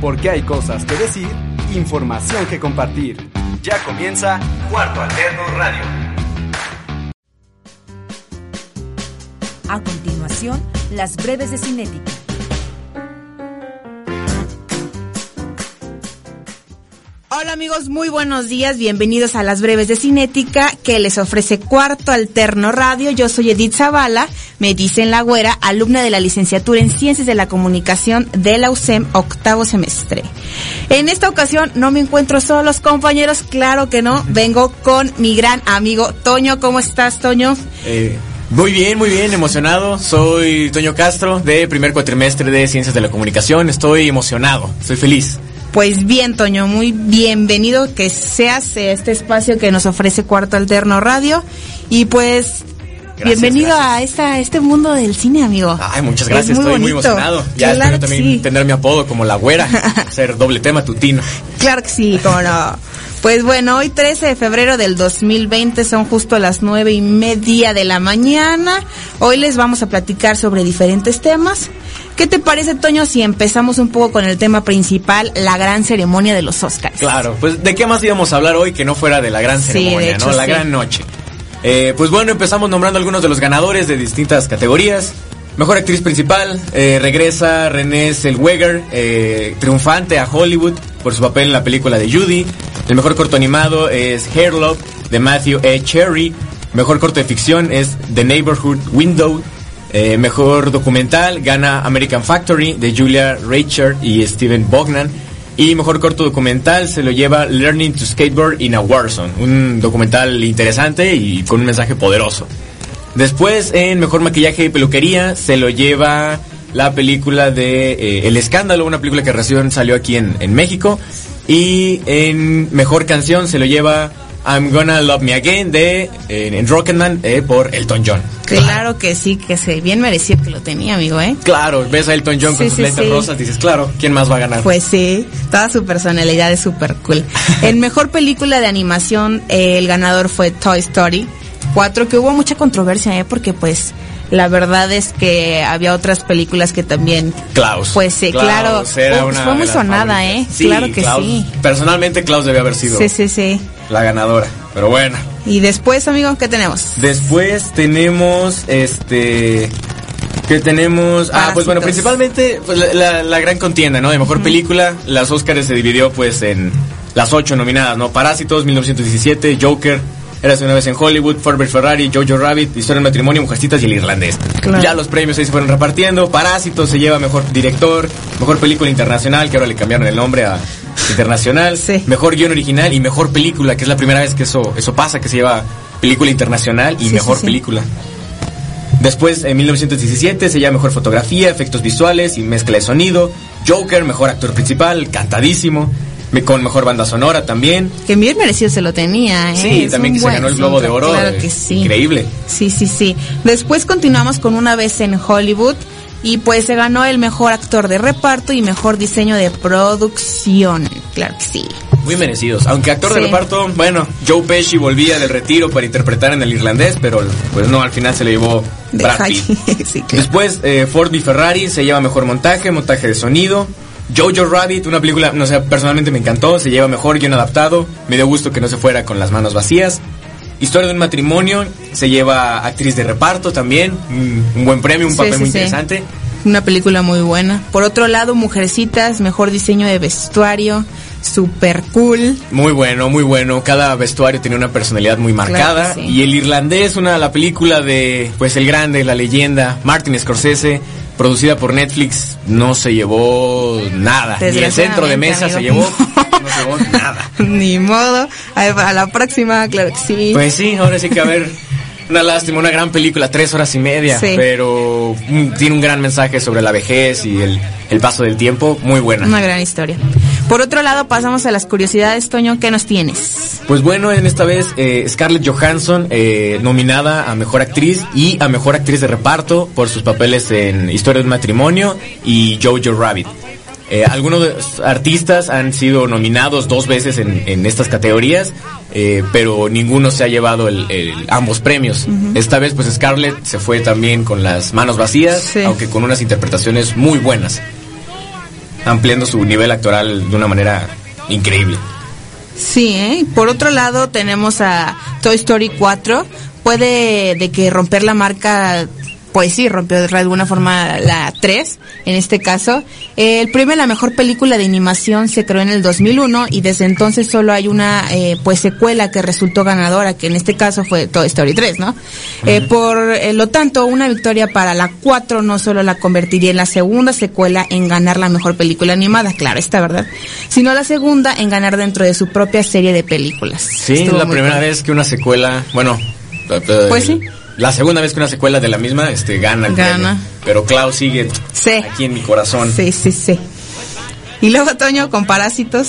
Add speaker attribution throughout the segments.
Speaker 1: Porque hay cosas que decir, información que compartir. Ya comienza Cuarto Alterno Radio.
Speaker 2: A continuación, las breves de Cinética.
Speaker 3: Hola amigos, muy buenos días, bienvenidos a las breves de Cinética que les ofrece Cuarto Alterno Radio. Yo soy Edith Zavala, me dicen la güera, alumna de la licenciatura en Ciencias de la Comunicación de la USEM, octavo semestre. En esta ocasión no me encuentro solos, compañeros, claro que no, vengo con mi gran amigo Toño. ¿Cómo estás, Toño?
Speaker 4: Eh, muy bien, muy bien, emocionado. Soy Toño Castro, de primer cuatrimestre de Ciencias de la Comunicación. Estoy emocionado, estoy feliz.
Speaker 3: Pues bien, Toño, muy bienvenido que seas este espacio que nos ofrece Cuarto Alterno Radio. Y pues, bienvenido a esta, este mundo del cine, amigo.
Speaker 4: Ay, muchas gracias, estoy muy emocionado. Ya espero también tener mi apodo como la güera, ser doble tema tutino.
Speaker 3: Claro que sí, cómo no. Pues bueno, hoy 13 de febrero del 2020 son justo las nueve y media de la mañana. Hoy les vamos a platicar sobre diferentes temas. ¿Qué te parece, Toño, si empezamos un poco con el tema principal, la gran ceremonia de los Oscars?
Speaker 4: Claro, pues ¿de qué más íbamos a hablar hoy que no fuera de la gran ceremonia, ¿no? La gran noche. Eh, pues bueno, empezamos nombrando algunos de los ganadores de distintas categorías. Mejor actriz principal, eh, regresa Renée Zellweger, eh, triunfante a Hollywood por su papel en la película de Judy. El mejor corto animado es Hair Love de Matthew E. Cherry. Mejor corto de ficción es The Neighborhood Window. Eh, mejor documental gana American Factory de Julia Reichert y Steven Bognan. Y mejor corto documental se lo lleva Learning to Skateboard in a Warzone. Un documental interesante y con un mensaje poderoso. Después, en mejor maquillaje y peluquería, se lo lleva la película de eh, El Escándalo, una película que recién salió aquí en, en México. Y en mejor canción se lo lleva I'm Gonna Love Me Again de eh, en Rocketman eh, por Elton John.
Speaker 3: Claro que sí, que se bien merecía que lo tenía, amigo, ¿eh?
Speaker 4: Claro, ves a Elton John con sus lentes rosas, dices, claro, ¿quién más va a ganar?
Speaker 3: Pues sí, toda su personalidad es súper cool. en mejor película de animación, eh, el ganador fue Toy Story 4, que hubo mucha controversia, ¿eh? Porque pues la verdad es que había otras películas que también
Speaker 4: Klaus
Speaker 3: pues sí claro fue muy sonada eh claro que sí
Speaker 4: personalmente Klaus debe haber sido
Speaker 3: sí sí sí
Speaker 4: la ganadora. Pero bueno.
Speaker 3: Y después amigo qué tenemos
Speaker 4: después tenemos este que tenemos ah pues bueno principalmente pues, la, la, gran contienda no de mejor película las Oscars se dividió pues en las ocho nominadas no Parásitos 1917 Joker Eras una vez en Hollywood, Ford Ferrari, Jojo Rabbit, Historia del matrimonio, Mujercitas y el irlandés. Ya los premios ahí se fueron repartiendo. Parásito se lleva mejor director, mejor película internacional, que ahora le cambiaron el nombre a internacional,
Speaker 3: sí.
Speaker 4: mejor guion original y mejor película, que es la primera vez que eso, eso pasa, que se lleva película internacional y
Speaker 3: sí,
Speaker 4: mejor
Speaker 3: sí,
Speaker 4: película. Después, en 1917, se llama Mejor Fotografía, Efectos Visuales y Mezcla de Sonido. Joker, Mejor Actor Principal, cantadísimo con mejor banda sonora también.
Speaker 3: Que bien merecido se lo tenía, ¿eh?
Speaker 4: Sí, es también que se ganó el Globo de Oro.
Speaker 3: Claro que sí.
Speaker 4: Increíble.
Speaker 3: Sí, sí, sí. Después continuamos con una vez en Hollywood y pues se ganó el mejor actor de reparto y mejor diseño de producción. Claro que sí.
Speaker 4: Muy merecidos. Aunque actor sí. de reparto, bueno, Joe Pesci volvía del retiro para interpretar en el irlandés, pero pues no, al final se le llevó Brad Pitt.
Speaker 3: sí, claro.
Speaker 4: Después, eh, Ford y Ferrari se lleva mejor montaje, montaje de sonido. Jojo Rabbit, una película, no sé, personalmente me encantó, se lleva mejor guion adaptado, me dio gusto que no se fuera con las manos vacías. Historia de un matrimonio, se lleva actriz de reparto también, un, un buen premio, un
Speaker 3: Sí,
Speaker 4: papel
Speaker 3: sí,
Speaker 4: muy
Speaker 3: sí.
Speaker 4: interesante.
Speaker 3: Una película muy buena. Por otro lado, Mujercitas, mejor diseño de vestuario, super cool.
Speaker 4: Muy bueno, muy bueno. Cada vestuario tenía una personalidad muy marcada.
Speaker 3: Claro.
Speaker 4: Y el irlandés, una la película de, pues el grande, la leyenda, Martin Scorsese, producida por Netflix, no se llevó nada. Ni el centro de mesa se llevó, no se llevó nada.
Speaker 3: Ni modo. A, a la próxima, claro que sí.
Speaker 4: Pues sí, ahora sí que a ver. Una lástima, una gran película, tres horas y media,
Speaker 3: Sí.
Speaker 4: pero tiene un gran mensaje sobre la vejez y el, el paso del tiempo, muy buena.
Speaker 3: Una gran historia. Por otro lado, pasamos a las curiosidades, Toño, ¿qué nos tienes?
Speaker 4: Pues bueno, en esta vez eh, Scarlett Johansson eh, nominada a Mejor Actriz y a Mejor Actriz de Reparto por sus papeles en Historia de un Matrimonio y Jojo Rabbit. Eh, algunos de los artistas han sido nominados dos veces en, en estas categorías, eh, pero ninguno se ha llevado el, el- ambos premios. Esta vez pues Scarlett se fue también con las manos vacías,
Speaker 3: Sí.
Speaker 4: aunque con unas interpretaciones muy buenas. ampliando su nivel actoral de una manera increíble.
Speaker 3: Sí, ¿eh? por otro lado tenemos a Toy Story 4. Puede de que romper la marca pues sí, rompió de alguna forma la 3, en este caso. el premio a la mejor película de animación se creó en el 2001 y desde entonces solo hay una eh, pues secuela que resultó ganadora, que en este caso fue Toy Story 3, ¿no? Eh, por eh, lo tanto, una victoria para la 4 no solo la convertiría en la segunda secuela en ganar la mejor película animada, claro, está verdad, sino la segunda en ganar dentro de su propia serie de películas.
Speaker 4: Sí, la primera vez que una secuela, bueno,
Speaker 3: pues sí
Speaker 4: la segunda vez que una secuela de la misma este, gana el gana. Pero Klaus sigue aquí en mi corazón.
Speaker 3: Sí, sí, sí. Y luego, Toño, con Parásitos.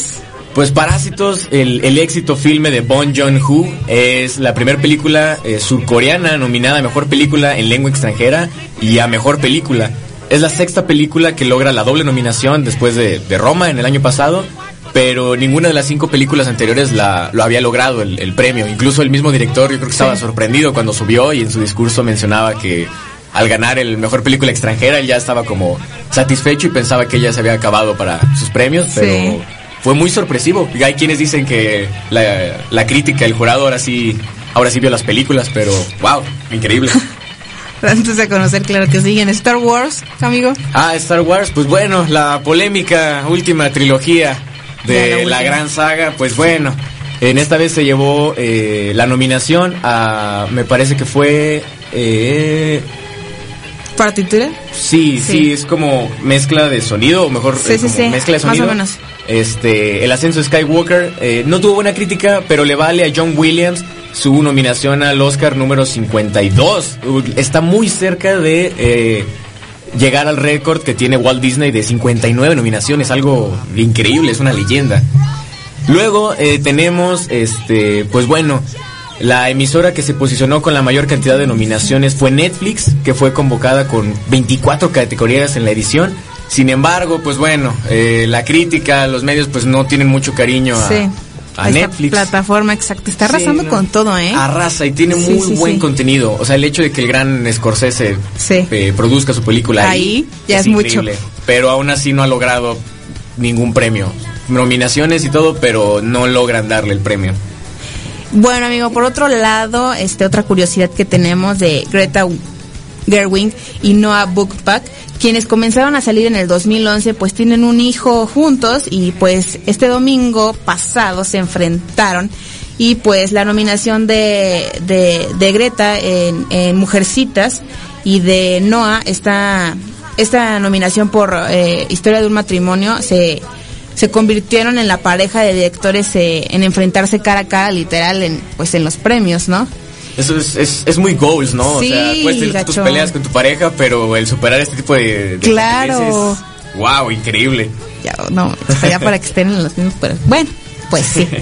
Speaker 4: Pues Parásitos, el, el éxito filme de Bon Joon-ho, es la primera película eh, surcoreana nominada a Mejor Película en Lengua Extranjera y a Mejor Película. Es la sexta película que logra la doble nominación después de, de Roma en el año pasado pero ninguna de las cinco películas anteriores la, lo había logrado el, premio. Incluso el mismo director yo creo que estaba sorprendido cuando subió y en su discurso mencionaba que al ganar el mejor película extranjera él ya estaba como satisfecho y pensaba que ya se había acabado para sus premios, pero fue muy sorpresivo. Y hay quienes dicen que la, la crítica, el jurado ahora sí, ahora sí vio las películas, pero wow, increíble.
Speaker 3: Antes de conocer, claro que sí. En Star Wars, amigo.
Speaker 4: Ah, Star Wars, pues bueno, la polémica última trilogía de la, gran saga, pues bueno, en esta vez se llevó eh, la nominación a, me parece que fue... Eh,
Speaker 3: ¿Partitura?
Speaker 4: Sí, sí, es como mezcla de sonido, o mejor,
Speaker 3: sí, sí,
Speaker 4: mezcla de sonido.
Speaker 3: Más o menos.
Speaker 4: Este, el ascenso de Skywalker eh, no tuvo buena crítica, pero le vale a John Williams su nominación al Oscar número 52. Está muy cerca de eh, llegar al récord que tiene Walt Disney de 59 nominaciones, algo increíble, es una leyenda. Luego eh, tenemos, este, pues bueno, la emisora que se posicionó con la mayor cantidad de nominaciones fue Netflix, que fue convocada con 24 categorías en la edición. Sin embargo, pues bueno, eh, la crítica, los medios pues no tienen mucho cariño a, a Netflix.
Speaker 3: plataforma, exacto. Está arrasando con todo, ¿eh?
Speaker 4: Arrasa y tiene muy buen contenido. O sea, el hecho de que el gran Scorsese eh, produzca su película
Speaker 3: ahí, ya es, mucho.
Speaker 4: Pero aún así no ha logrado ningún premio. Nominaciones y todo, pero no logran darle el premio.
Speaker 3: Bueno, amigo, por otro lado, este otra curiosidad que tenemos de Greta Gerwig y Noah Bookpack quienes comenzaron a salir en el 2011 pues tienen un hijo juntos y pues este domingo pasado se enfrentaron y pues la nominación de, de, Greta en, Mujercitas y de Noah esta, esta nominación por eh, Historia de un matrimonio se, se convirtieron en la pareja de directores eh, en enfrentarse cara a cara literal en pues en los premios, ¿no?
Speaker 4: Eso es, es, es muy goals, ¿no?
Speaker 3: Sí,
Speaker 4: o sea, puedes tener tus peleas con tu pareja, pero el superar este tipo de,
Speaker 3: claro.
Speaker 4: wow, increíble.
Speaker 3: Ya, no, ya para que estén en los mismos, pero bueno, pues sí.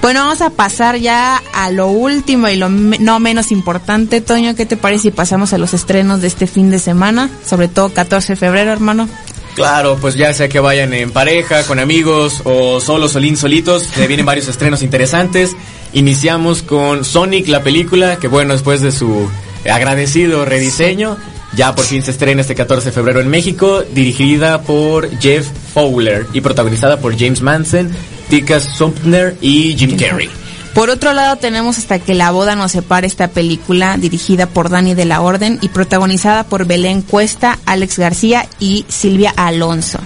Speaker 3: Bueno, vamos a pasar ya a lo último y lo no menos importante, Toño. ¿Qué te parece si pasamos a los estrenos de este fin de semana? Sobre todo 14 de febrero, hermano.
Speaker 4: Claro, pues ya sea que vayan en pareja, con amigos o solos o solitos, vienen varios estrenos interesantes. Iniciamos con Sonic, la película, que bueno, después de su agradecido rediseño, ya por fin se estrena este 14 de febrero en México, dirigida por Jeff Fowler y protagonizada por James Manson, Tika Sumpner y Jim Carrey.
Speaker 3: Por otro lado tenemos Hasta que la boda nos separe esta película dirigida por Dani de la Orden y protagonizada por Belén Cuesta, Alex García y Silvia Alonso.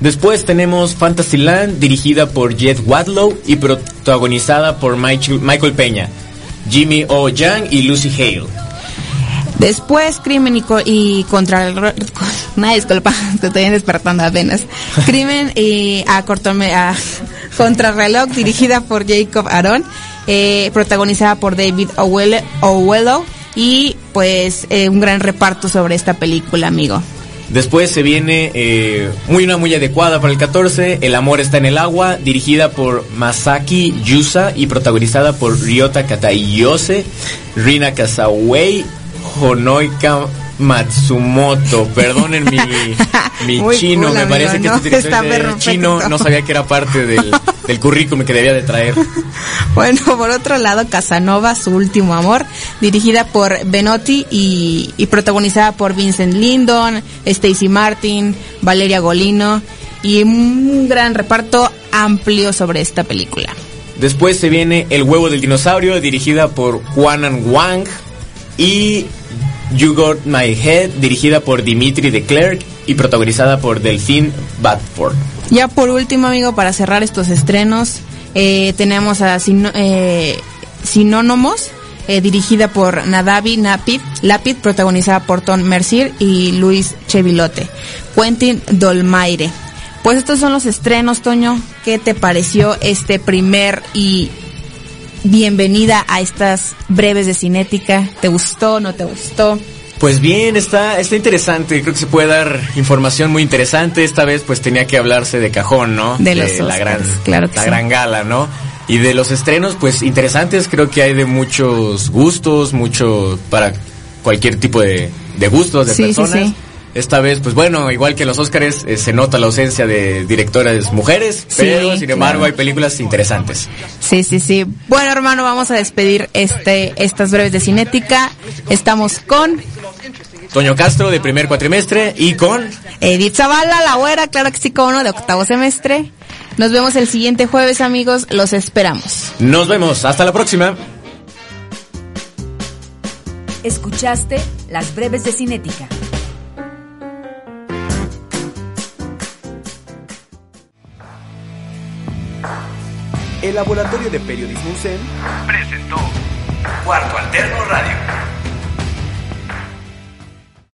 Speaker 4: Después tenemos Fantasyland, dirigida por Jet Wadlow y protagonizada por Michael Peña, Jimmy O. Yang y Lucy Hale.
Speaker 3: Después, Crimen y, contra el... Una disculpa, te estoy despertando apenas. Crimen y a, cortome, a Contrarreloj, dirigida por Jacob Aaron, eh, protagonizada por David Owello y pues eh, un gran reparto sobre esta película, amigo.
Speaker 4: Después se viene eh, muy una muy adecuada para el 14, El amor está en el agua, dirigida por Masaki Yusa y protagonizada por Ryota Katayose, Rina Kasawei, Honoika Matsumoto. Perdonen mi, mi chino, me parece que este director chino no sabía que era parte del, del currículum que debía de traer.
Speaker 3: Bueno, por otro lado, Casanova, su último amor, dirigida por Benotti y, y protagonizada por Vincent Lindon, Stacy Martin, Valeria Golino y un gran reparto amplio sobre esta película.
Speaker 4: Después se viene El huevo del dinosaurio, dirigida por Juanan Wang. Y You Got My Head, dirigida por Dimitri de Klerk y protagonizada por Delphine Badford.
Speaker 3: Ya por último, amigo, para cerrar estos estrenos, eh, tenemos a eh, Sinónomos, eh, dirigida por Nadavi Napid, Lapid, protagonizada por Tom Mercier y Luis Chevilote. Quentin Dolmaire. Pues estos son los estrenos, Toño. ¿Qué te pareció este primer y bienvenida a estas breves de cinética? ¿Te gustó? ¿No te gustó?
Speaker 4: Pues bien, está, está interesante. Creo que se puede dar información muy interesante. Esta vez, pues tenía que hablarse de cajón, ¿no?
Speaker 3: De, la gran, claro
Speaker 4: la gran gala, ¿no? Y de los estrenos, pues interesantes. Creo que hay de muchos gustos, mucho para cualquier tipo de, gustos de personas. Sí, sí. Esta vez, pues bueno, igual que los Óscares, eh, se nota la ausencia de directoras mujeres, pero sin embargo hay películas interesantes.
Speaker 3: Sí, sí, sí. Bueno, hermano, vamos a despedir este estas breves de Cinética. Estamos con
Speaker 4: Toño Castro de primer cuatrimestre y con
Speaker 3: Edith Zavala, la güera, claro que sí, como uno de octavo semestre. Nos vemos el siguiente jueves, amigos. Los esperamos.
Speaker 4: Nos vemos. Hasta la próxima.
Speaker 2: Escuchaste las breves de Cinética.
Speaker 1: El Laboratorio de Periodismo UCEM presentó Cuarto Alterno Radio.